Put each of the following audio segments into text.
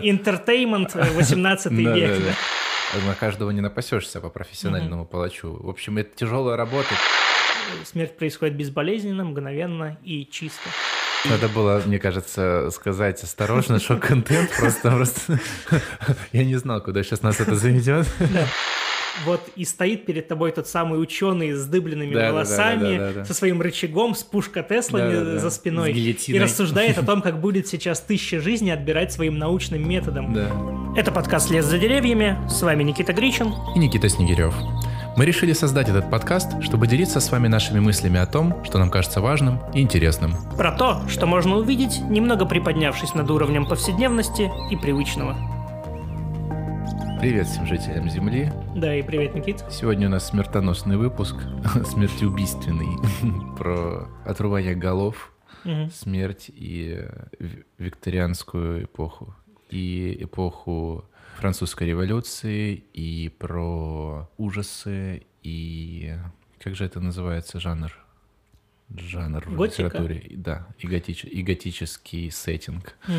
Интертеймент 18 век. На каждого не напасешься по профессиональному палачу. В общем, это тяжелая работа. Смерть происходит безболезненно, мгновенно и чисто. Надо было, мне кажется, сказать осторожно, что контент просто, просто... Я не знал, куда сейчас нас это заведет. Вот и стоит перед тобой тот самый ученый с дыбленными да, волосами, да, да, со своим рычагом, с пушка да, за спиной. И рассуждает о том, как будет сейчас тысяча жизней отбирать своим научным методом. Да. Это подкаст «Лес за деревьями». С вами Никита Гричин. И Никита Снегирев. Мы решили создать этот подкаст, чтобы делиться с вами нашими мыслями о том, что нам кажется важным и интересным. Про то, что можно увидеть, немного приподнявшись над уровнем повседневности и привычного. Привет всем жителям Земли. Да, и привет, Никит. Сегодня у нас смертоносный выпуск, смертеубийственный, про отрубание голов, угу. смерть и викторианскую эпоху, и эпоху французской революции, и про ужасы, и... Как же это называется жанр? Жанр в Готика? литературе. Да, и, готич, и готический сеттинг. Угу.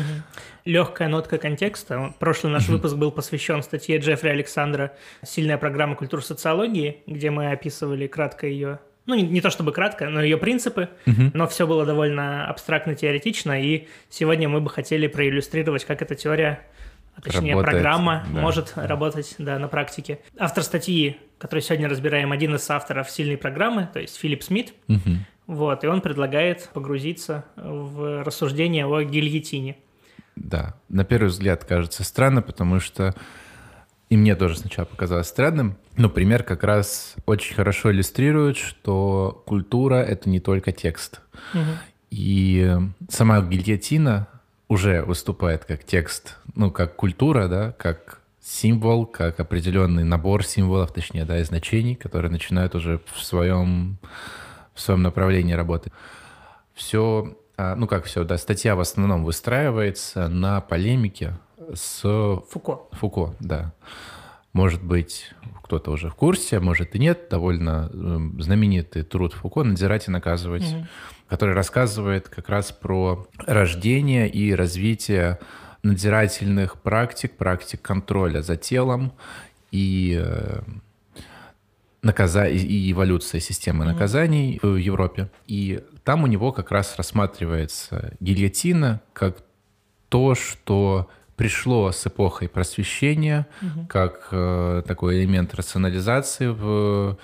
Легкая нотка контекста. Прошлый наш выпуск был посвящен статье Джеффри Александра «Сильная программа культуры социологии», где мы описывали кратко ее ну, не, не то чтобы кратко, но ее принципы, угу. но все было довольно абстрактно теоретично, и сегодня мы бы хотели проиллюстрировать, как эта теория, а точнее Работает, программа да. может работать да, на практике. Автор статьи, которую сегодня разбираем, один из авторов сильной программы, то есть Филипп Смит, угу. Вот, и он предлагает погрузиться в рассуждение о гильотине. Да, на первый взгляд кажется странно, потому что и мне тоже сначала показалось странным, но пример как раз очень хорошо иллюстрирует, что культура — это не только текст. Угу. И сама гильотина уже выступает как текст, ну, как культура, да, как символ, как определенный набор символов, точнее, да, и значений, которые начинают уже в своем в своем направлении работы. Все, а, ну как все, да, статья в основном выстраивается на полемике с Фуко. Фуко, да. Может быть, кто-то уже в курсе, может и нет. Довольно эм, знаменитый труд Фуко «Надзирать и наказывать», угу. который рассказывает как раз про рождение и развитие надзирательных практик, практик контроля за телом и э, наказа... и эволюция системы наказаний mm-hmm. в Европе. И там у него как раз рассматривается гильотина как то, что пришло с эпохой просвещения, mm-hmm. как э, такой элемент рационализации в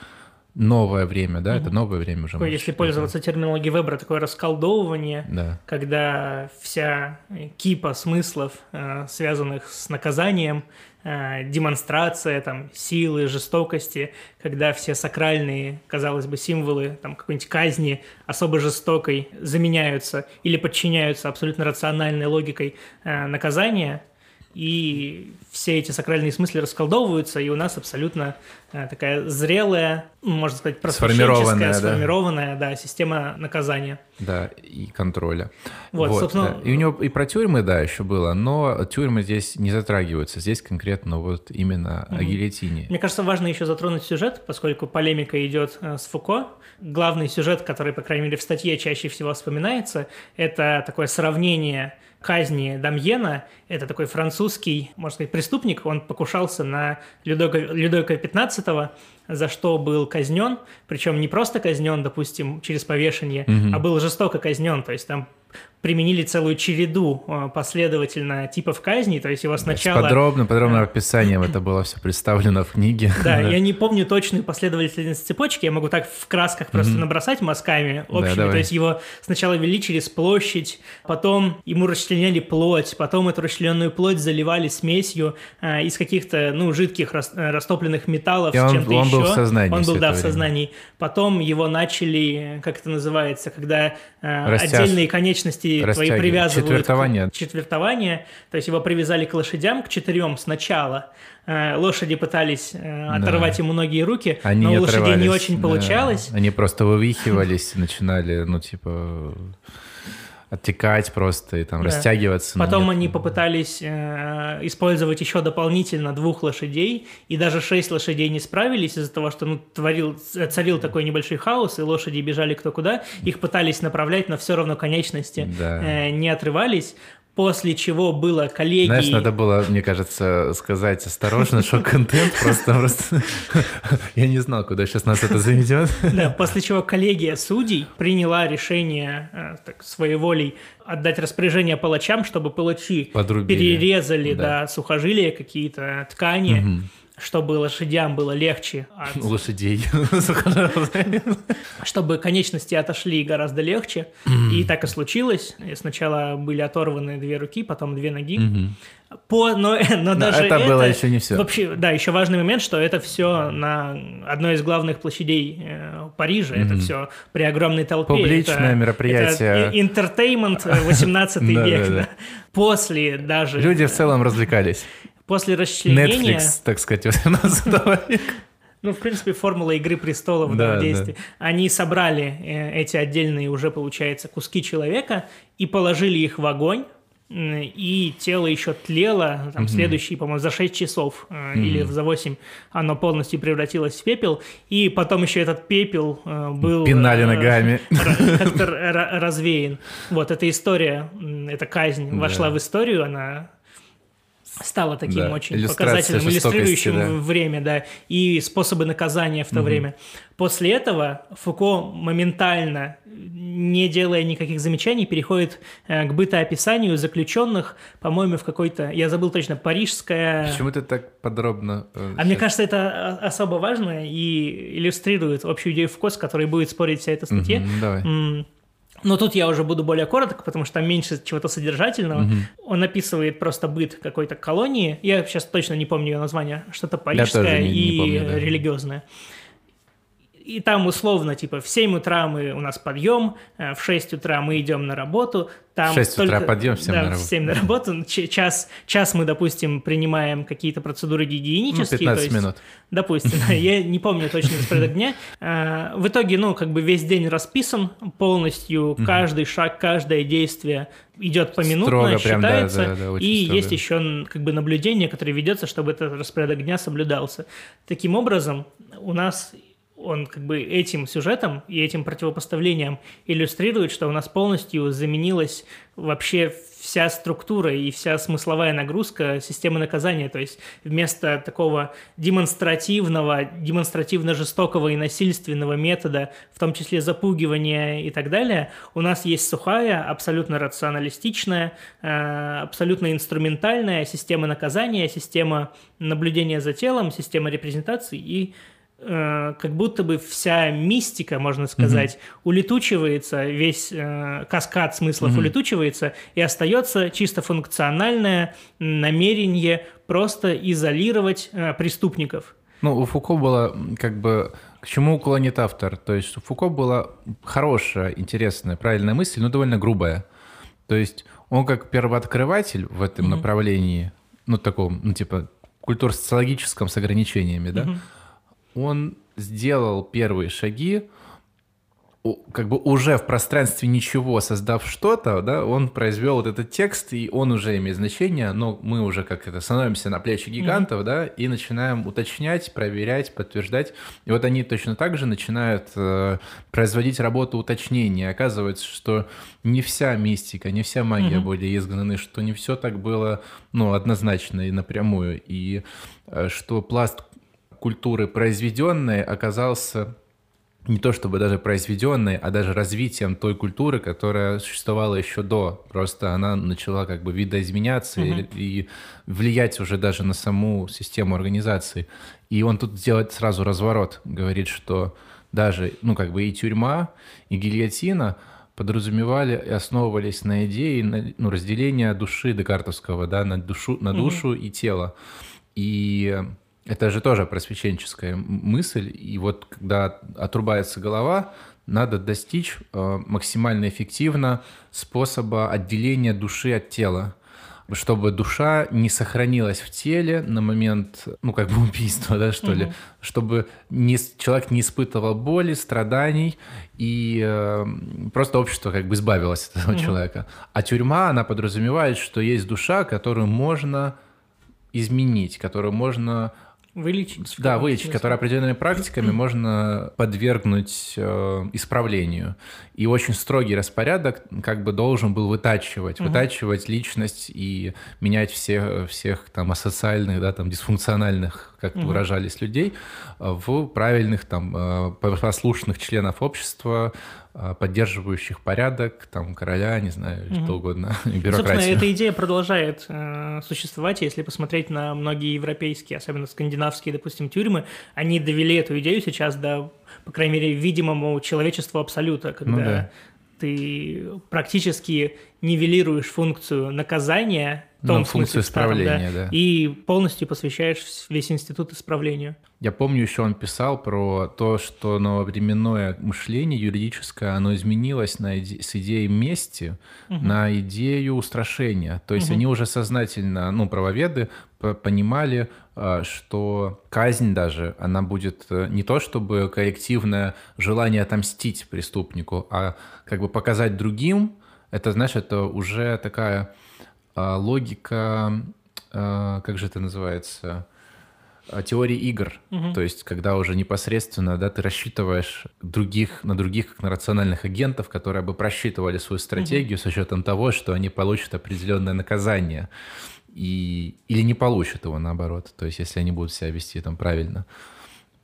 новое время, да, угу. это новое время уже. Такое, если пользоваться терминологией Вебера, такое расколдовывание, да. когда вся кипа смыслов, э, связанных с наказанием, демонстрация там, силы, жестокости, когда все сакральные, казалось бы, символы там, какой-нибудь казни особо жестокой заменяются или подчиняются абсолютно рациональной логикой э, наказания – и все эти сакральные смыслы расколдовываются, и у нас абсолютно э, такая зрелая, можно сказать, сформированная, сформированная да. Да, система наказания. Да, и контроля. Вот, вот собственно... Да. И у него и про тюрьмы, да, еще было, но тюрьмы здесь не затрагиваются. Здесь конкретно вот именно угу. о гильотине. Мне кажется, важно еще затронуть сюжет, поскольку полемика идет э, с Фуко. Главный сюжет, который, по крайней мере, в статье чаще всего вспоминается, это такое сравнение казни Дамьена. Это такой французский, можно сказать, преступник. Он покушался на Людовика, Людовика XV, за что был казнен. Причем не просто казнен, допустим, через повешение, угу. а был жестоко казнен. То есть там применили целую череду э, последовательно типов казней, то есть его сначала... С подробным, подробным описанием это было все представлено в книге. Да, я не помню точную последовательность цепочки, я могу так в красках просто набросать мазками общими, то есть его сначала вели через площадь, потом ему расчленяли плоть, потом эту расчлененную плоть заливали смесью э, из каких-то, ну, жидких э, растопленных металлов с чем-то еще. Он был в сознании. Он был, да, в сознании. Потом его начали, как это называется, когда отдельные конечности твои привязывают четвертование. к четвертование, то есть его привязали к лошадям, к четырем сначала. Э, лошади пытались э, оторвать да. ему ноги и руки, Они но у лошадей не очень получалось. Они просто вывихивались, начинали, ну, типа оттекать просто и там да. растягиваться. Потом они попытались э, использовать еще дополнительно двух лошадей, и даже шесть лошадей не справились из-за того, что ну, творил, царил такой небольшой хаос, и лошади бежали кто куда. Их пытались направлять, но все равно конечности да. э, не отрывались. После чего было коллегией... Знаешь, надо было, мне кажется, сказать осторожно, что контент просто, просто... Я не знал, куда сейчас нас это заведет. Да, после чего коллегия судей приняла решение э, так, своей волей отдать распоряжение палачам, чтобы палачи Подрубили. перерезали да. Да, сухожилия, какие-то ткани, угу чтобы лошадям было легче. От... Лошадей. чтобы конечности отошли гораздо легче. И так и случилось. Сначала были оторваны две руки, потом две ноги. По, но, но даже это, это было еще не все. Вообще, да, еще важный момент, что это все на одной из главных площадей э, Парижа. Это все при огромной толпе. Публичное это, мероприятие. Это интертеймент 18 век. После даже... Люди в целом развлекались. После расчленения... Netflix, так сказать, 18 века. Ну, в принципе, формула «Игры престолов» да, в действии. Да. Они собрали э, эти отдельные уже, получается, куски человека и положили их в огонь, и тело еще тлело, там, mm следующие, по-моему, за 6 часов mm или за 8 оно полностью превратилось в пепел, и потом еще этот пепел э, был... Пинали ногами. Как-то развеян. Вот, эта история, эта казнь вошла в историю, она стало таким да. очень показательным, иллюстрирующим да. время, да, и способы наказания в то угу. время. После этого Фуко моментально, не делая никаких замечаний, переходит э, к бытоописанию заключенных, по-моему, в какой-то, я забыл точно, парижская... Почему ты так подробно? Э, а сейчас... мне кажется, это особо важно и иллюстрирует общую идею Фуко, с которой будет спорить вся эта статья. Угу, давай. Но тут я уже буду более коротко, потому что там меньше чего-то содержательного. Угу. Он описывает просто быт какой-то колонии. Я сейчас точно не помню ее название. Что-то парижское и помню, да. религиозное и там условно, типа, в 7 утра мы, у нас подъем, э, в 6 утра мы идем на работу. Там в 6 только, утра подъем, в 7 да, на работу. в 7 на работу. Час, час мы, допустим, принимаем какие-то процедуры гигиенические. Ну, 15 есть, минут. Допустим, я не помню точно распорядок дня. Э, в итоге, ну, как бы весь день расписан полностью, каждый шаг, каждое действие идет поминутно, строго, считается, прям, да, да, да, и строго. есть еще как бы наблюдение, которое ведется, чтобы этот распорядок дня соблюдался. Таким образом, у нас он как бы этим сюжетом и этим противопоставлением иллюстрирует, что у нас полностью заменилась вообще вся структура и вся смысловая нагрузка системы наказания. То есть вместо такого демонстративного, демонстративно жестокого и насильственного метода, в том числе запугивания и так далее, у нас есть сухая, абсолютно рационалистичная, э, абсолютно инструментальная система наказания, система наблюдения за телом, система репрезентации и Э, как будто бы вся мистика, можно сказать, mm-hmm. улетучивается, весь э, каскад смыслов mm-hmm. улетучивается, и остается чисто функциональное намерение просто изолировать э, преступников. Ну, у Фуко было как бы к чему уклонит автор? То есть у Фуко была хорошая, интересная, правильная мысль, но довольно грубая. То есть он как первооткрыватель в этом mm-hmm. направлении, ну, таком, ну, типа, культурно-социологическом с ограничениями, да, mm-hmm он сделал первые шаги, как бы уже в пространстве ничего создав что-то, да, он произвел вот этот текст, и он уже имеет значение, но мы уже как это становимся на плечи гигантов, mm-hmm. да, и начинаем уточнять, проверять, подтверждать. И вот они точно так же начинают э, производить работу уточнения. Оказывается, что не вся мистика, не вся магия mm-hmm. были изгнаны, что не все так было, ну, однозначно и напрямую, и э, что пласт культуры произведенной оказался не то чтобы даже произведенной, а даже развитием той культуры, которая существовала еще до. Просто она начала как бы видоизменяться mm-hmm. и, и влиять уже даже на саму систему организации. И он тут делает сразу разворот, говорит, что даже, ну, как бы и тюрьма, и гильотина подразумевали и основывались на идее на, ну, разделения души декартовского, да, на душу, на душу mm-hmm. и тело. И это же тоже просвещенческая мысль. И вот когда отрубается голова, надо достичь э, максимально эффективно способа отделения души от тела чтобы душа не сохранилась в теле на момент, ну, как бы убийства, да, что угу. ли, чтобы не, человек не испытывал боли, страданий, и э, просто общество как бы избавилось от этого угу. человека. А тюрьма, она подразумевает, что есть душа, которую можно изменить, которую можно Вылечить? Да, вылечить, который определенными практиками можно подвергнуть э, исправлению. И очень строгий распорядок как бы должен был вытачивать, угу. вытачивать личность и менять всех, всех там асоциальных, да, там дисфункциональных, как угу. выражались, людей в правильных там э, послушных членов общества, поддерживающих порядок, там, короля, не знаю, угу. что угодно, бюрократию. Собственно, эта идея продолжает э, существовать, если посмотреть на многие европейские, особенно скандинавские, допустим, тюрьмы, они довели эту идею сейчас до, по крайней мере, видимому человечеству абсолюта, когда ну, да. ты практически нивелируешь функцию наказания том ну, функцию исправления, да, да. И полностью посвящаешь весь институт исправлению. Я помню, еще он писал про то, что нововременное мышление юридическое, оно изменилось на иде... с идеей мести угу. на идею устрашения. То есть угу. они уже сознательно, ну, правоведы понимали, а, что казнь даже, она будет э, не то чтобы коллективное желание отомстить преступнику, а как бы показать другим, это, знаешь, это уже такая логика, а, как же это называется, а, теории игр. Угу. То есть, когда уже непосредственно да, ты рассчитываешь других, на других, как на рациональных агентов, которые бы просчитывали свою стратегию угу. с учетом того, что они получат определенное наказание. И, или не получат его, наоборот. То есть, если они будут себя вести там правильно.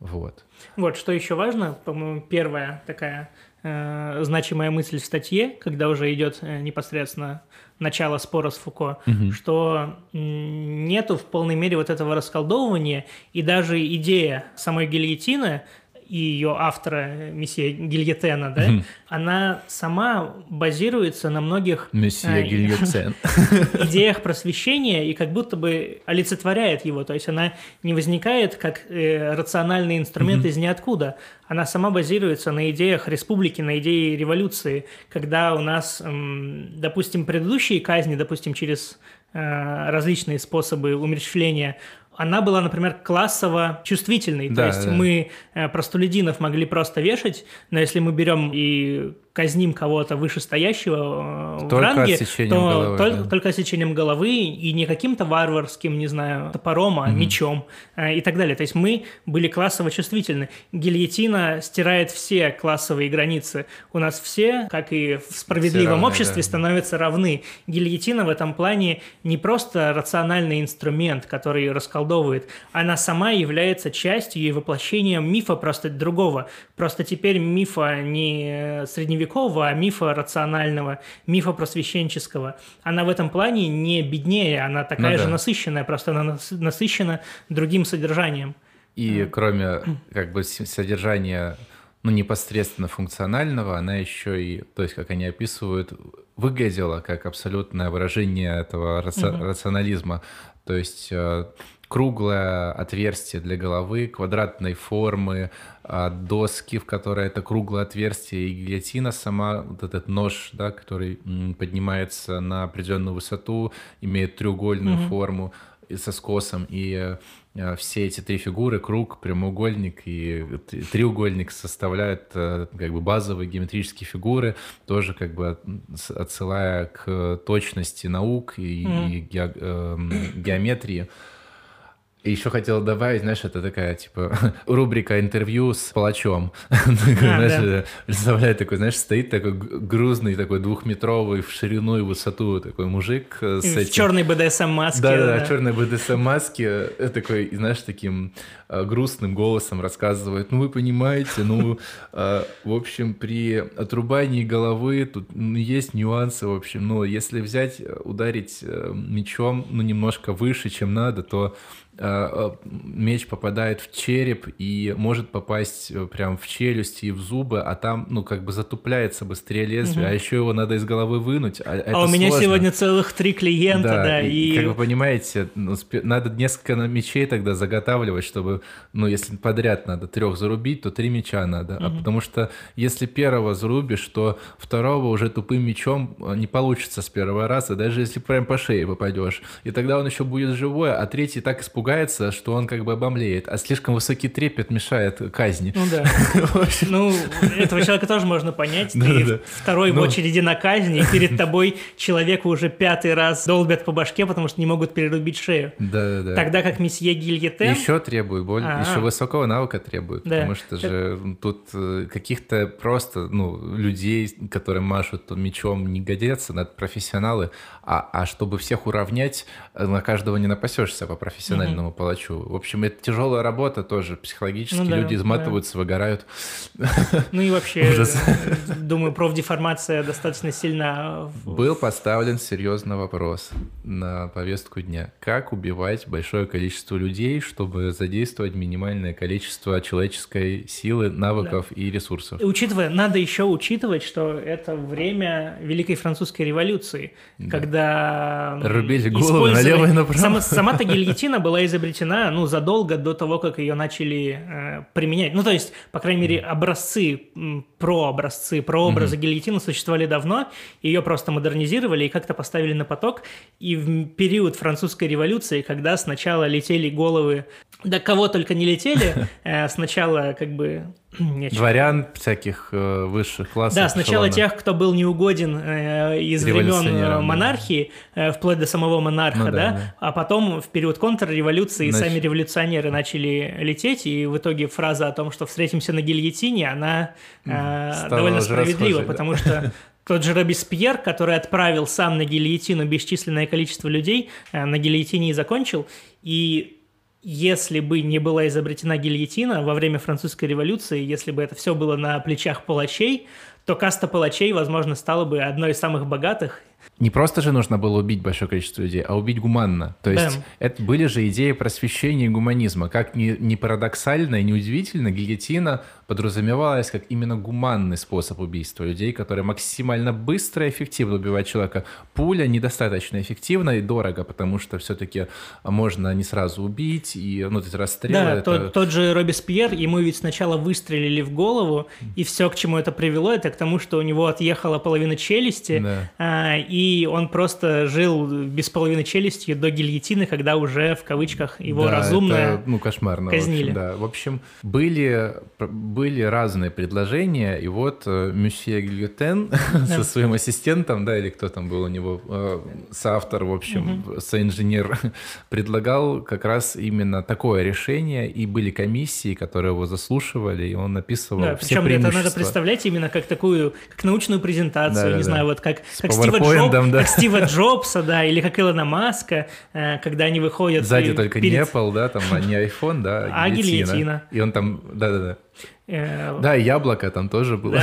Вот. Вот, что еще важно, по-моему, первая такая значимая мысль в статье, когда уже идет э, непосредственно начало спора с Фуко, угу. что нету в полной мере вот этого расколдовывания, и даже идея самой гильотины и ее автора, месье Гильотена, да, mm она сама базируется на многих месье э, Гильотен. идеях просвещения и как будто бы олицетворяет его. То есть она не возникает как э, рациональный инструмент mm из ниоткуда. Она сама базируется на идеях республики, на идее революции, когда у нас, э, допустим, предыдущие казни, допустим, через э, различные способы умерщвления она была, например, классово чувствительной. Да, То есть да. мы э, простолюдинов могли просто вешать, но если мы берем и казним кого-то вышестоящего э, только в ранге, то головы, только, да. только осечением головы и не каким-то варварским, не знаю, топором, а угу. мечом э, и так далее. То есть мы были классово чувствительны. Гильотина стирает все классовые границы. У нас все, как и в справедливом равны, обществе, да. становятся равны. Гильотина в этом плане не просто рациональный инструмент, который расколдовывает, она сама является частью и воплощением мифа просто другого. Просто теперь мифа не средневекового средневекового, а мифа рационального, мифа просвещенческого. Она в этом плане не беднее, она такая ну, же да. насыщенная, просто она насыщена другим содержанием. И кроме как бы содержания ну, непосредственно функционального, она еще и, то есть, как они описывают, выглядела как абсолютное выражение этого раци- угу. рационализма. То есть э, круглое отверстие для головы, квадратной формы, а, доски, в которой это круглое отверстие, и гильотина сама, вот этот нож, да, который поднимается на определенную высоту, имеет треугольную mm-hmm. форму со скосом, и э, все эти три фигуры, круг, прямоугольник и треугольник составляют э, как бы базовые геометрические фигуры, тоже как бы отсылая к точности наук и, mm. и ге, э, геометрии. И еще хотел добавить, знаешь, это такая, типа, рубрика интервью с палачом. А, знаешь, представляет такой, знаешь, стоит такой грузный, такой двухметровый в ширину и высоту такой мужик с этим... В черной БДСМ-маске. Да-да, черной БДСМ-маске, э, такой, знаешь, таким э, грустным голосом рассказывает, ну, вы понимаете, ну, э, в общем, при отрубании головы тут есть нюансы, в общем, но если взять, ударить мечом, ну, немножко выше, чем надо, то Э, э, меч попадает в череп и может попасть э, прям в челюсть и в зубы, а там, ну, как бы затупляется быстрее лезвие, угу. а еще его надо из головы вынуть. А, а у меня сложно. сегодня целых три клиента, да. да и, и... Как вы понимаете, ну, надо несколько мечей тогда заготавливать, чтобы, ну, если подряд надо трех зарубить, то три меча надо. Угу. А потому что если первого зарубишь, то второго уже тупым мечом не получится с первого раза, даже если прям по шее попадешь. И тогда он еще будет живой, а третий так испугается пугается, что он как бы обомлеет, а слишком высокий трепет мешает казни. Ну да. Ну, этого человека тоже можно понять. Ты второй в ну. очереди на казни, и перед тобой человеку уже пятый раз долбят по башке, потому что не могут перерубить шею. Да, да. Тогда как месье Гильетен... Еще требует, боль, еще высокого навыка требует, потому что же тут э, каких-то просто, ну, людей, которые машут мечом, не годятся, надо профессионалы, а, а чтобы всех уравнять, э, на каждого не напасешься по профессиональному угу. палачу. В общем, это тяжелая работа тоже, психологически ну, да, люди изматываются, да. выгорают. Ну и вообще, э, думаю, профдеформация достаточно сильна. Был поставлен серьезный вопрос на повестку дня. Как убивать большое количество людей, чтобы задействовать минимальное количество человеческой силы, навыков да. и ресурсов? И учитывая, надо еще учитывать, что это время Великой Французской революции, да. когда когда... Рубили головы налево и направо. Сама, сама-то гильотина была изобретена, ну, задолго до того, как ее начали э, применять. Ну, то есть, по крайней мере, образцы, прообразцы, прообразы mm-hmm. гильотины существовали давно, ее просто модернизировали и как-то поставили на поток. И в период французской революции, когда сначала летели головы, да кого только не летели, э, сначала как бы Нечего. Дворян всяких э, высших классов. Да, сначала эшелона. тех, кто был неугоден э, из времен э, монархии, э, вплоть до самого монарха, ну, да, да, да, а потом в период контрреволюции Значит... сами революционеры начали лететь, и в итоге фраза о том, что встретимся на гильотине, она э, довольно справедлива, расхожей, потому да. что тот же Робеспьер, который отправил сам на гильотину бесчисленное количество людей, э, на гильотине и закончил, и если бы не была изобретена гильотина во время французской революции, если бы это все было на плечах палачей, то каста палачей, возможно, стала бы одной из самых богатых не просто же нужно было убить большое количество людей, а убить гуманно. То есть да. это были же идеи просвещения и гуманизма. Как ни, ни парадоксально и неудивительно, гильотина подразумевалась как именно гуманный способ убийства людей, который максимально быстро и эффективно убивает человека. Пуля недостаточно эффективна и дорого, потому что все-таки можно не сразу убить, и ну, то расстрелы... Да, это... тот, тот же Робеспьер, ему ведь сначала выстрелили в голову, и все, к чему это привело, это к тому, что у него отъехала половина челюсти, да. а, и он просто жил без половины челюсти до гильотины, когда уже в кавычках его да, разумно это, ну, кошмарно, казнили. В общем, да. в общем, были, были разные предложения, и вот э, Мюсье Гильотен да. со своим ассистентом, да, или кто там был у него, э, соавтор, в общем, угу. соинженер, предлагал как раз именно такое решение, и были комиссии, которые его заслушивали, и он написывал да, все причем это надо представлять именно как такую, как научную презентацию, да, не да, знаю, да. вот как, как Стива Джоб, да. как Стива Джобса, да, или как Илона Маска, э, когда они выходят... Сзади только перед... не Apple, да, там, а не iPhone, да, а гильотина. И он там, да-да-да. Э, да, яблоко там тоже было.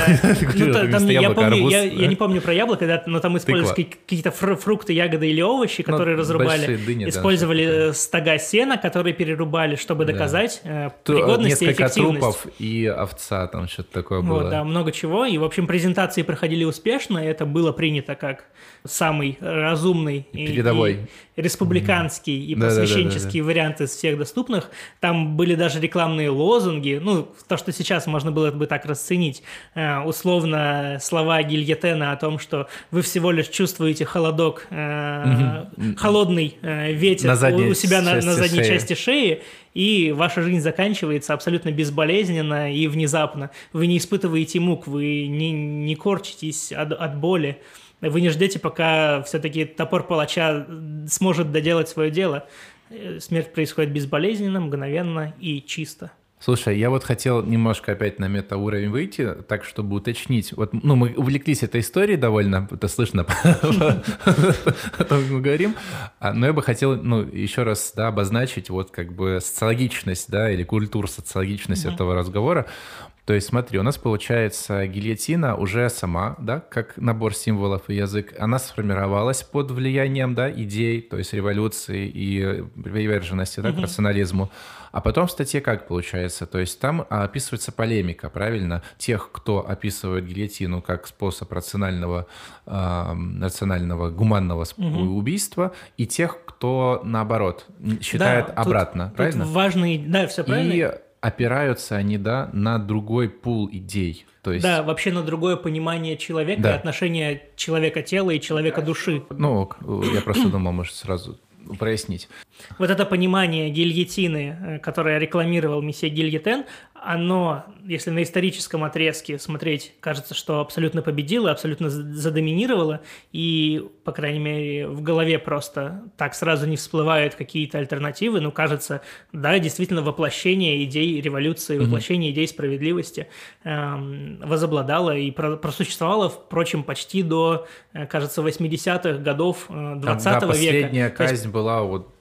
Ну, я, не помню про яблоко, да, но там использовались какие-то фрукты, ягоды или овощи, ну, которые разрубали. Использовали да, стога сена, которые перерубали, чтобы доказать да. пригодность Несколько и эффективность. трупов и овца, там что-то такое было. Да, много чего. И, в общем, презентации проходили успешно, это было принято как самый разумный и, передовой республиканский и просвещенческий вариант из всех доступных. Там были даже рекламные лозунги, ну, то, что сейчас можно было бы так расценить. Э, условно, слова Гильотена о том, что вы всего лишь чувствуете холодок, э, холодный э, ветер у себя на, на задней шеи. части шеи, и ваша жизнь заканчивается абсолютно безболезненно и внезапно. Вы не испытываете мук, вы не, не корчитесь от, от боли. Вы не ждете, пока все-таки топор палача сможет доделать свое дело. Смерть происходит безболезненно, мгновенно и чисто. Слушай, я вот хотел немножко опять на метауровень выйти, так, чтобы уточнить. Вот, ну, мы увлеклись этой историей довольно, это слышно, о том, мы говорим, а, но я бы хотел, ну, еще раз, да, обозначить вот как бы социологичность, да, или культуру социологичность этого разговора. То есть смотри, у нас получается гильотина уже сама, да, как набор символов и язык, она сформировалась под влиянием, да, идей, то есть революции и приверженности, да, к рационализму. А потом в статье как получается? То есть там описывается полемика, правильно, тех, кто описывает гильотину как способ рационального, э, рационального гуманного угу. убийства, и тех, кто наоборот считает да, обратно, тут, правильно? Тут важный, да, все правильно. И опираются они, да, на другой пул идей. То есть... Да, вообще на другое понимание человека, да. отношение человека-тела и человека-души. Ну, я просто думал, может, сразу прояснить. Вот это понимание гильотины, э, которое рекламировал месье Гильотен, оно, если на историческом отрезке смотреть, кажется, что абсолютно победило, абсолютно задоминировало, и, по крайней мере, в голове просто так сразу не всплывают какие-то альтернативы, ну, кажется, да, действительно, воплощение идей революции, воплощение mm-hmm. идей справедливости эм, возобладало и про- просуществовало, впрочем, почти до, э, кажется, 80-х годов 20 э, Там, да, века. последняя казнь есть... была вот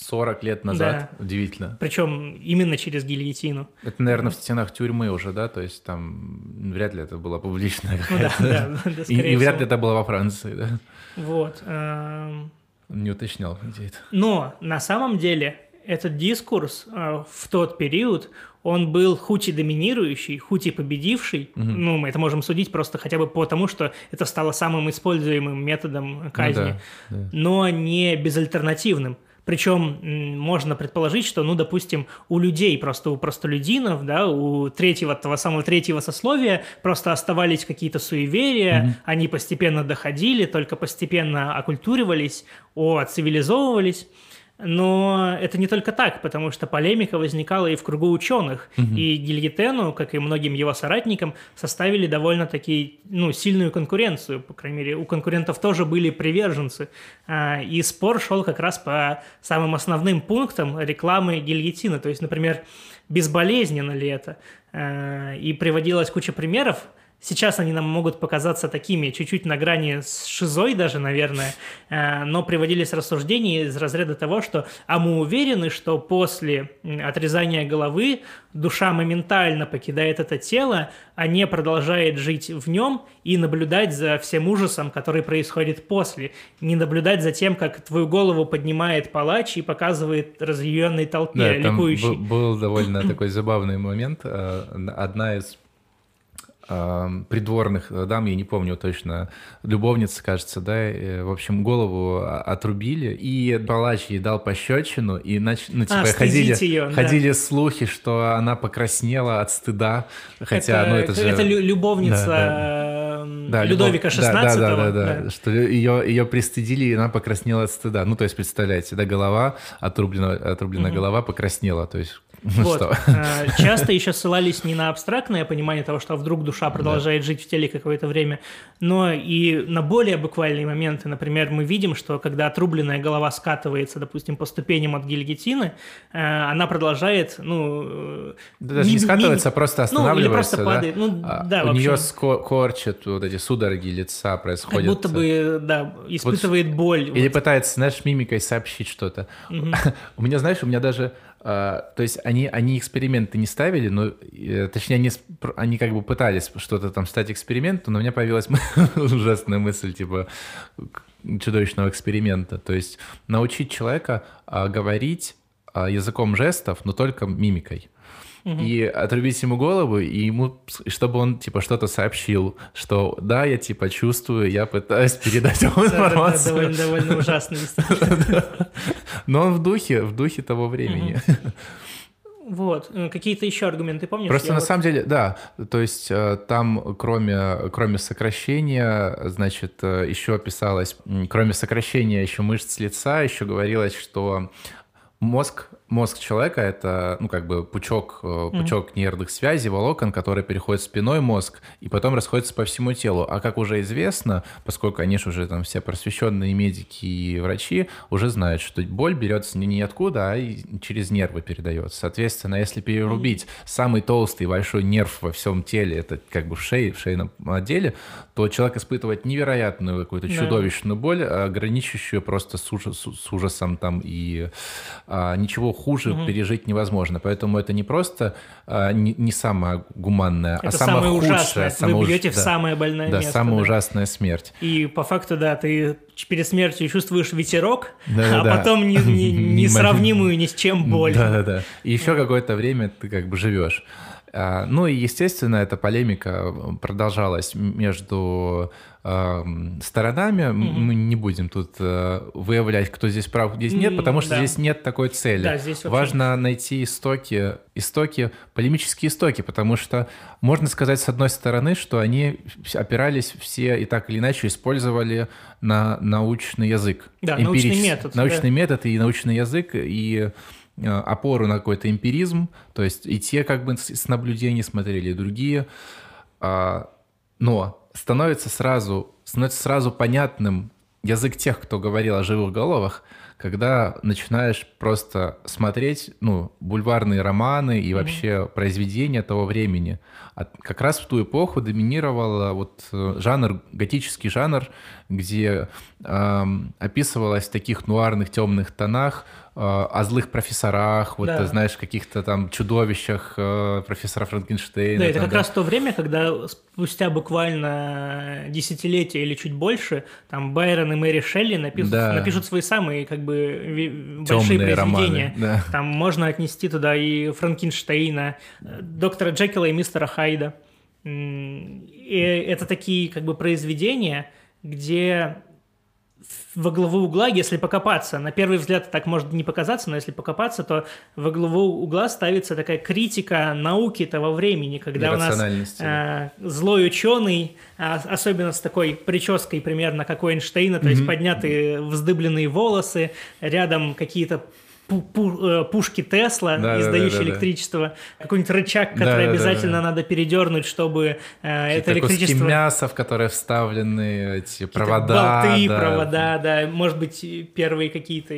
40 лет назад. Да. Удивительно. Причем именно через гильотину. Это, наверное, в стенах тюрьмы уже, да? То есть там вряд ли это было публичное какая-то... Ну, да, да, да, и, и вряд ли это было во Франции, да? Вот. Эм... Не уточнял, где это. Но на самом деле этот дискурс э, в тот период, он был хоть и доминирующий, хоть и победивший, угу. ну, мы это можем судить просто хотя бы потому, что это стало самым используемым методом казни, ну, да, да. но не безальтернативным. Причем можно предположить, что, ну, допустим, у людей, просто у простолюдинов, да, у третьего, того самого третьего сословия просто оставались какие-то суеверия, mm-hmm. они постепенно доходили, только постепенно окультуривались, о, цивилизовывались. Но это не только так, потому что полемика возникала и в кругу ученых. Угу. И Гильетену, как и многим его соратникам, составили довольно-таки ну, сильную конкуренцию. По крайней мере, у конкурентов тоже были приверженцы. А, и спор шел как раз по самым основным пунктам рекламы гильотина. То есть, например, безболезненно ли это? А, и приводилась куча примеров, Сейчас они нам могут показаться такими, чуть-чуть на грани с шизой даже, наверное, э, но приводились рассуждения из разряда того, что «а мы уверены, что после отрезания головы душа моментально покидает это тело, а не продолжает жить в нем и наблюдать за всем ужасом, который происходит после, не наблюдать за тем, как твою голову поднимает палач и показывает разъяренной толпе да, ликующей». Был довольно такой забавный момент. Э, одна из придворных дам, я не помню точно, любовница, кажется, да, в общем, голову отрубили, и палач ей дал пощечину, и нач... ну, типа, а, ходили, ее, ходили да. слухи, что она покраснела от стыда, хотя, это, ну, это же... Это любовница да, да. Людовика XVI. Да, да, да, да, да, да, что ее, ее пристыдили, и она покраснела от стыда. Ну, то есть, представляете, да, голова, отрублена, отрублена угу. голова покраснела, то есть ну вот. Что? Э, часто еще ссылались не на абстрактное понимание того, что вдруг душа продолжает да. жить в теле какое-то время, но и на более буквальные моменты. Например, мы видим, что когда отрубленная голова скатывается, допустим, по ступеням от гильотины, э, она продолжает, ну... Да, даже не, не скатывается, не, а просто останавливается. Ну, или просто падает. Да? Ну, а, да, у нее корчат вот эти судороги лица происходят. Как будто бы, да, испытывает вот, боль. Или вот. пытается, знаешь, мимикой сообщить что-то. Угу. у меня, знаешь, у меня даже то есть они, они эксперименты не ставили, но, uh, точнее, они, они как бы пытались что-то там стать экспериментом, но у меня появилась ужасная мысль, типа, чудовищного эксперимента. То есть научить человека uh, говорить языком жестов, но только мимикой и отрубить ему голову, и ему, чтобы он, типа, что-то сообщил, что да, я, типа, чувствую, я пытаюсь передать ему информацию. Довольно, довольно ужасно, Но он в духе, в духе того времени. Вот. Э, какие-то еще аргументы помнишь? Просто Я на вот... самом деле, да. То есть э, там, кроме, кроме сокращения, значит, э, еще писалось, кроме сокращения еще мышц лица, еще говорилось, что мозг мозг человека — это, ну, как бы пучок, mm. пучок нервных связей, волокон, который переходит в спиной мозг и потом расходится по всему телу. А как уже известно, поскольку, они же уже там все просвещенные медики и врачи уже знают, что боль берется не ниоткуда, а через нервы передается. Соответственно, если перерубить mm. самый толстый большой нерв во всем теле, это как бы в шее, в шейном отделе, то человек испытывает невероятную какую-то yeah. чудовищную боль, граничащую просто с, ужас, с ужасом там и а, ничего хуже угу. пережить невозможно. Поэтому это не просто а, не, не самое гуманное, а это а самое, самое худшее. Ужасное. Самое Вы бьете уж... в да, самое больное да, место. Самая да. ужасная смерть. И по факту, да, ты перед смертью чувствуешь ветерок, да, а да, потом не, не, несравнимую ни с чем боль. Да-да-да. И еще какое-то время ты как бы живешь. А, ну и, естественно, эта полемика продолжалась между э, сторонами. Mm-hmm. Мы не будем тут э, выявлять, кто здесь прав, здесь нет, потому что да. здесь нет такой цели. Да, здесь вообще... Важно найти истоки, истоки, полемические истоки, потому что можно сказать, с одной стороны, что они опирались все и так или иначе использовали на научный язык. Да, научный метод. Научный да. метод и научный язык, и Э, опору на какой-то эмпиризм, то есть и те как бы с наблюдений смотрели, и другие. А, но становится сразу, становится сразу понятным язык тех, кто говорил о живых головах, когда начинаешь просто смотреть, ну, бульварные романы и вообще mm-hmm. произведения того времени. А как раз в ту эпоху доминировал вот э, жанр, готический жанр, где э, описывалось в таких нуарных темных тонах э, о злых профессорах, вот, да. знаешь, каких-то там чудовищах э, профессора Франкенштейна. Да, это там, как да. раз то время, когда спустя буквально десятилетия или чуть больше, там Байрон и Мэри Шелли напишут, да. напишут свои самые как бы большие Темные произведения. Романы, да. Там можно отнести туда и Франкенштейна, доктора Джекила и мистера Хайда. И это такие как бы произведения, где во главу угла, если покопаться, на первый взгляд так может не показаться, но если покопаться, то во главу угла ставится такая критика науки того времени, когда у нас э, злой ученый, а, особенно с такой прической примерно как у Эйнштейна, то mm-hmm. есть поднятые вздыбленные волосы, рядом какие-то пушки Тесла, да, издающие да, да, электричество, какой-нибудь рычаг, который обязательно надо передернуть, чтобы э, это электричество... Куски мяса, в которые вставлены эти провода. Болты, да. провода, да, может быть, первые какие-то...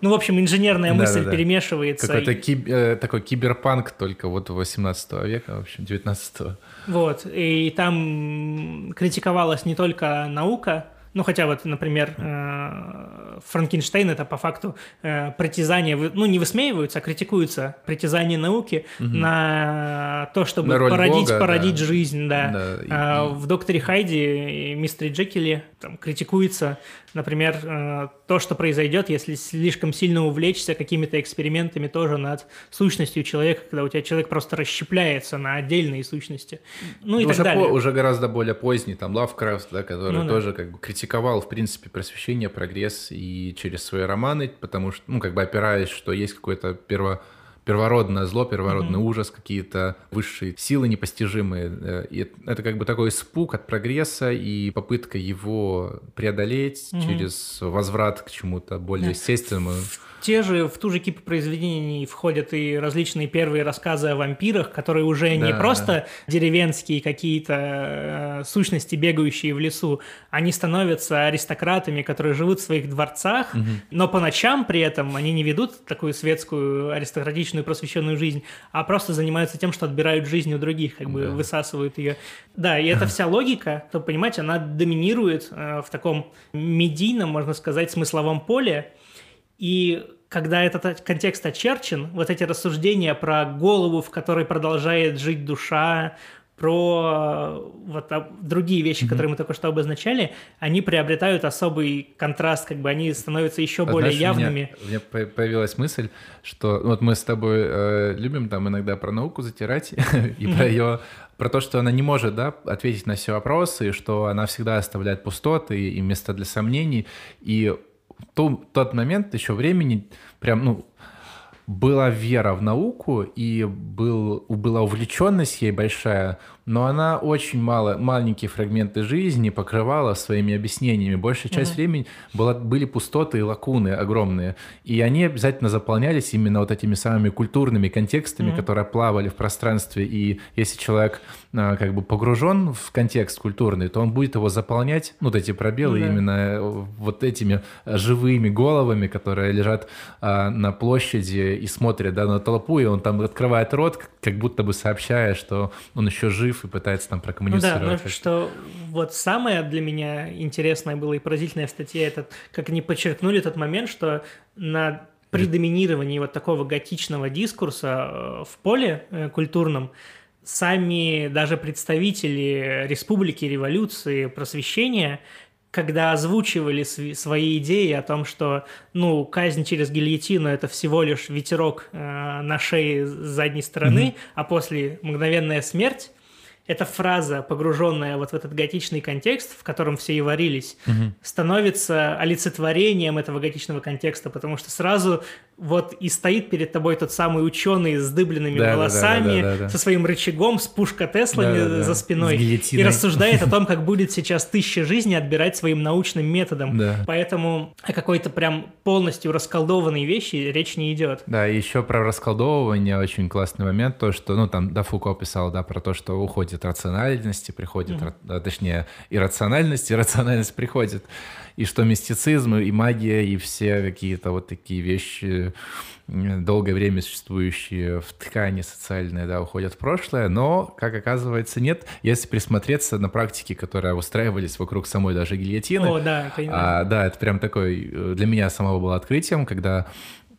Ну, в общем, инженерная мысль перемешивается. Какой-то и... киб... э, такой киберпанк только вот 18 века, в общем, 19 -го. Вот, и там критиковалась не только наука, ну, хотя вот, например, э, Франкенштейн это по факту э, притязание, ну, не высмеиваются, а критикуются притязания науки угу. на то, чтобы на породить, Бога, породить да. жизнь, да. да а, В «Докторе Хайди» и «Мистере Джекиле» там критикуется Например, э, то, что произойдет, если слишком сильно увлечься какими-то экспериментами тоже над сущностью человека, когда у тебя человек просто расщепляется на отдельные сущности. Ну и уже так далее. По, уже гораздо более поздний, там, Лавкрафт, да, который ну, тоже да. как бы критиковал, в принципе, просвещение, прогресс и через свои романы, потому что, ну, как бы опираясь, что есть какое-то перво первородное зло, первородный mm-hmm. ужас, какие-то высшие силы непостижимые. Э, и это как бы такой испуг от прогресса и попытка его преодолеть mm-hmm. через возврат к чему-то более yeah. естественному те же, в ту же кипу произведений входят и различные первые рассказы о вампирах, которые уже да, не просто деревенские какие-то э, сущности, бегающие в лесу, они становятся аристократами, которые живут в своих дворцах, угу. но по ночам при этом они не ведут такую светскую, аристократичную, просвещенную жизнь, а просто занимаются тем, что отбирают жизнь у других, как бы да. высасывают ее. Да, и эта вся логика, то, понимаете, она доминирует э, в таком медийном, можно сказать, смысловом поле, и когда этот контекст очерчен, вот эти рассуждения про голову, в которой продолжает жить душа, про вот другие вещи, mm-hmm. которые мы только что обозначали, они приобретают особый контраст, как бы они становятся еще а более знаешь, явными. У меня, у меня появилась мысль, что вот мы с тобой э, любим там иногда про науку затирать и про ее про то, что она не может да, ответить на все вопросы, и что она всегда оставляет пустоты и места для сомнений. И в тот момент еще времени прям, ну, была вера в науку и был, была увлеченность ей большая, но она очень мало, маленькие фрагменты жизни покрывала своими объяснениями. Большая часть mm-hmm. времени была, были пустоты и лакуны огромные. И они обязательно заполнялись именно вот этими самыми культурными контекстами, mm-hmm. которые плавали в пространстве. И если человек а, как бы погружен в контекст культурный, то он будет его заполнять, ну, вот эти пробелы mm-hmm. именно э, вот этими живыми головами, которые лежат а, на площади и смотрят да, на толпу, и он там открывает рот, как будто бы сообщая, что он еще жив жив и пытается там прокоммуницировать. Ну да, но что вот самое для меня интересное было и поразительное в статье, это как они подчеркнули тот момент, что на при доминировании вот такого готичного дискурса э, в поле э, культурном сами даже представители республики, революции, просвещения когда озвучивали свои идеи о том, что, ну, казнь через гильотину – это всего лишь ветерок э, на шее с задней стороны, mm-hmm. а после мгновенная смерть, эта фраза, погруженная вот в этот готичный контекст, в котором все и варились, угу. становится олицетворением этого готичного контекста, потому что сразу вот и стоит перед тобой тот самый ученый с дыбленными да, волосами, да, да, да, да, со своим рычагом, с пушка Теслами да, да, за спиной, и рассуждает о том, как будет сейчас тысяча жизней отбирать своим научным методом. Да. Поэтому о какой-то прям полностью расколдованной вещи речь не идет. Да, еще про расколдовывание очень классный момент, то, что, ну, там, да, Фуко писал, да, про то, что уходит рациональности, приходит, mm-hmm. точнее, иррациональность, иррациональность приходит и что мистицизм, и магия, и все какие-то вот такие вещи, долгое время существующие в ткани социальной, да, уходят в прошлое, но, как оказывается, нет. Если присмотреться на практике, которые устраивались вокруг самой даже гильотины. О, да, а, да, это прям такой, э, для меня самого было открытием, когда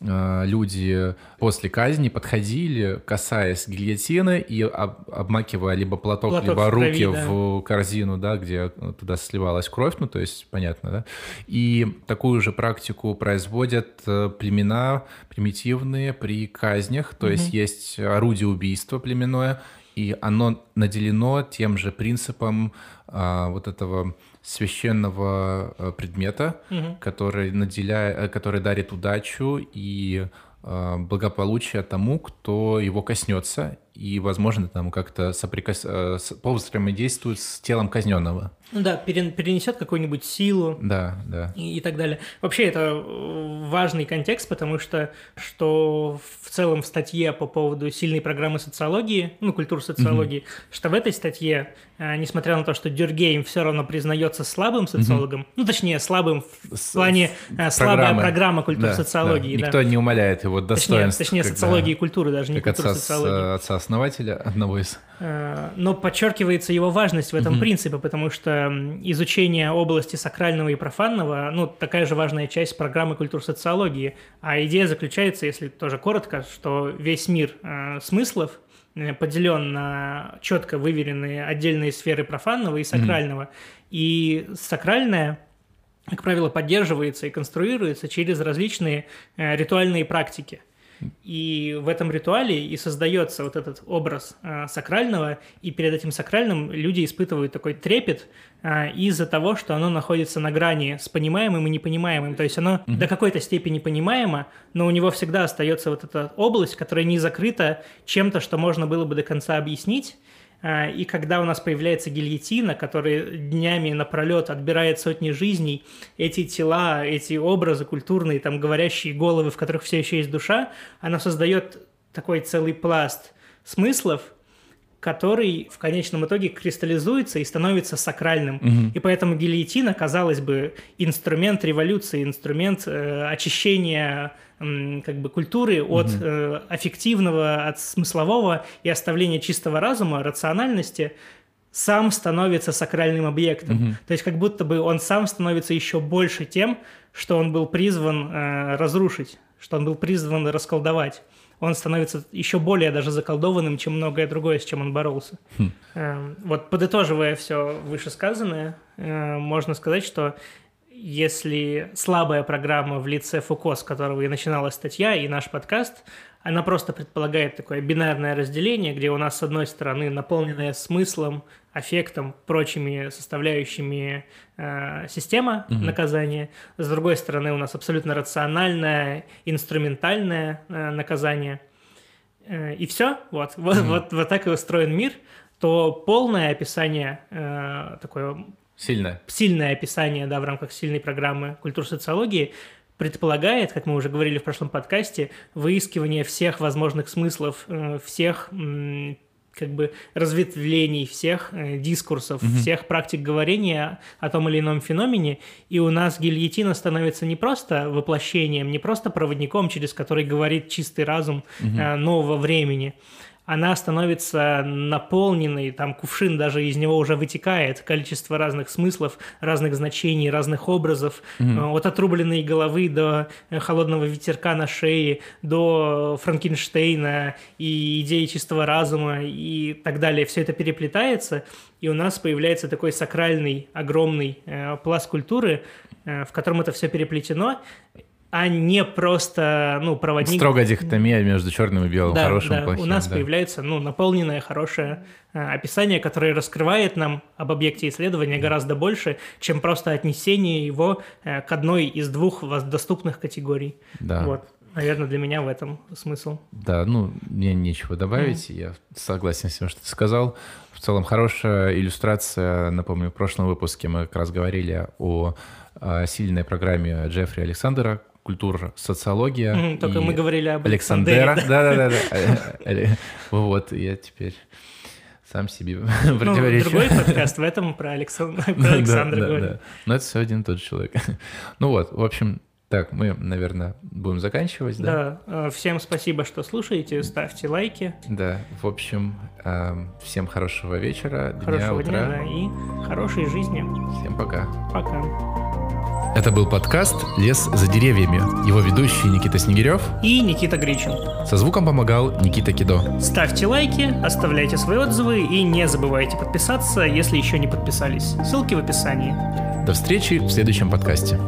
люди после казни подходили, касаясь гильотины и об, обмакивая либо платок, платок либо руки крови, да. в корзину, да, где туда сливалась кровь, ну то есть понятно, да. И такую же практику производят э, племена примитивные при казнях, то угу. есть есть орудие убийства племенное, и оно наделено тем же принципом а, вот этого священного э, предмета, угу. который, наделяет, э, который дарит удачу и э, благополучие тому, кто его коснется, и, возможно, там как-то соприкос... повзаимодействует с телом казненного. Ну да, перенесет какую-нибудь силу. Да, да. И, и так далее. Вообще это э, важный контекст, потому что что в целом в статье по поводу сильной программы социологии, ну, культуры социологии, mm что в этой статье, э, несмотря на то, что Дюргейм все равно признается слабым социологом, mm ну, точнее, слабым в С, плане э, слабая программа культуры да, социологии. Да. Никто да. не умаляет его достоинств. Точнее, точнее социологии и культуры, даже не культуры отца, отца-основателя одного из. Но подчеркивается его важность в этом mm принципе, потому что изучение области сакрального и профанного, ну, такая же важная часть программы культур социологии. А идея заключается, если тоже коротко, что весь мир э, смыслов э, поделен на четко выверенные отдельные сферы профанного и сакрального. Mm-hmm. И сакральное как правило, поддерживается и конструируется через различные э, ритуальные практики – и в этом ритуале и создается вот этот образ э, сакрального, и перед этим сакральным люди испытывают такой трепет э, из-за того, что оно находится на грани с понимаемым и непонимаемым. То есть оно mm-hmm. до какой-то степени понимаемо, но у него всегда остается вот эта область, которая не закрыта чем-то, что можно было бы до конца объяснить. А, и когда у нас появляется гильотина, которая днями напролет отбирает сотни жизней, эти тела, эти образы культурные, там говорящие головы, в которых все еще есть душа, она создает такой целый пласт смыслов, который в конечном итоге кристаллизуется и становится сакральным. Угу. И поэтому гильотина, казалось бы, инструмент революции, инструмент э, очищения э, как бы культуры от угу. э, аффективного, от смыслового и оставления чистого разума, рациональности, сам становится сакральным объектом. Угу. То есть как будто бы он сам становится еще больше тем, что он был призван э, разрушить, что он был призван расколдовать он становится еще более даже заколдованным, чем многое другое, с чем он боролся. Хм. Эм, вот подытоживая все вышесказанное, э, можно сказать, что если слабая программа в лице Фуко, с которого и начиналась статья, и наш подкаст, она просто предполагает такое бинарное разделение, где у нас, с одной стороны, наполненная смыслом, аффектом, прочими составляющими э, система угу. наказания, с другой стороны, у нас абсолютно рациональное, инструментальное э, наказание. Э, и все, вот, угу. вот, вот, вот так и устроен мир, то полное описание э, такое Сильное. Сильное описание, да, в рамках сильной программы культур социологии предполагает, как мы уже говорили в прошлом подкасте, выискивание всех возможных смыслов, э, всех как бы разветвлений всех э, дискурсов, угу. всех практик говорения о том или ином феномене, и у нас гильотина становится не просто воплощением, не просто проводником, через который говорит чистый разум угу. нового времени, она становится наполненной, там кувшин даже из него уже вытекает, количество разных смыслов, разных значений, разных образов, mm-hmm. от отрубленной головы до холодного ветерка на шее, до Франкенштейна и идеи чистого разума и так далее. Все это переплетается, и у нас появляется такой сакральный, огромный э, пласт культуры, э, в котором это все переплетено, а не просто, ну, проводник... Строгая дихотомия между черным и белым, да, хорошим да. и плохим. У нас да. появляется, ну, наполненное, хорошее э, описание, которое раскрывает нам об объекте исследования гораздо больше, чем просто отнесение его э, к одной из двух доступных категорий. Да. Вот. Наверное, для меня в этом смысл. Да, ну, мне нечего добавить, mm. я согласен с тем, что ты сказал. В целом, хорошая иллюстрация, напомню, в прошлом выпуске мы как раз говорили о, о сильной программе Джеффри Александра, культура, социология. Mm, только мы говорили об Александера. Да-да-да. Вот, я теперь сам себе противоречу. Ну, другой подкаст в этом про Александра говорит. Но это все один и тот же человек. Ну вот, в общем, так, мы, наверное, будем заканчивать, да? Да. Э, всем спасибо, что слушаете, ставьте лайки. Да, в общем, эм, всем хорошего вечера, хорошего дня, утра. дня, да, и хорошей жизни. Всем пока. Пока. Это был подкаст «Лес за деревьями». Его ведущий Никита Снегирев и Никита Гричин. Со звуком помогал Никита Кидо. Ставьте лайки, оставляйте свои отзывы и не забывайте подписаться, если еще не подписались. Ссылки в описании. До встречи в следующем подкасте.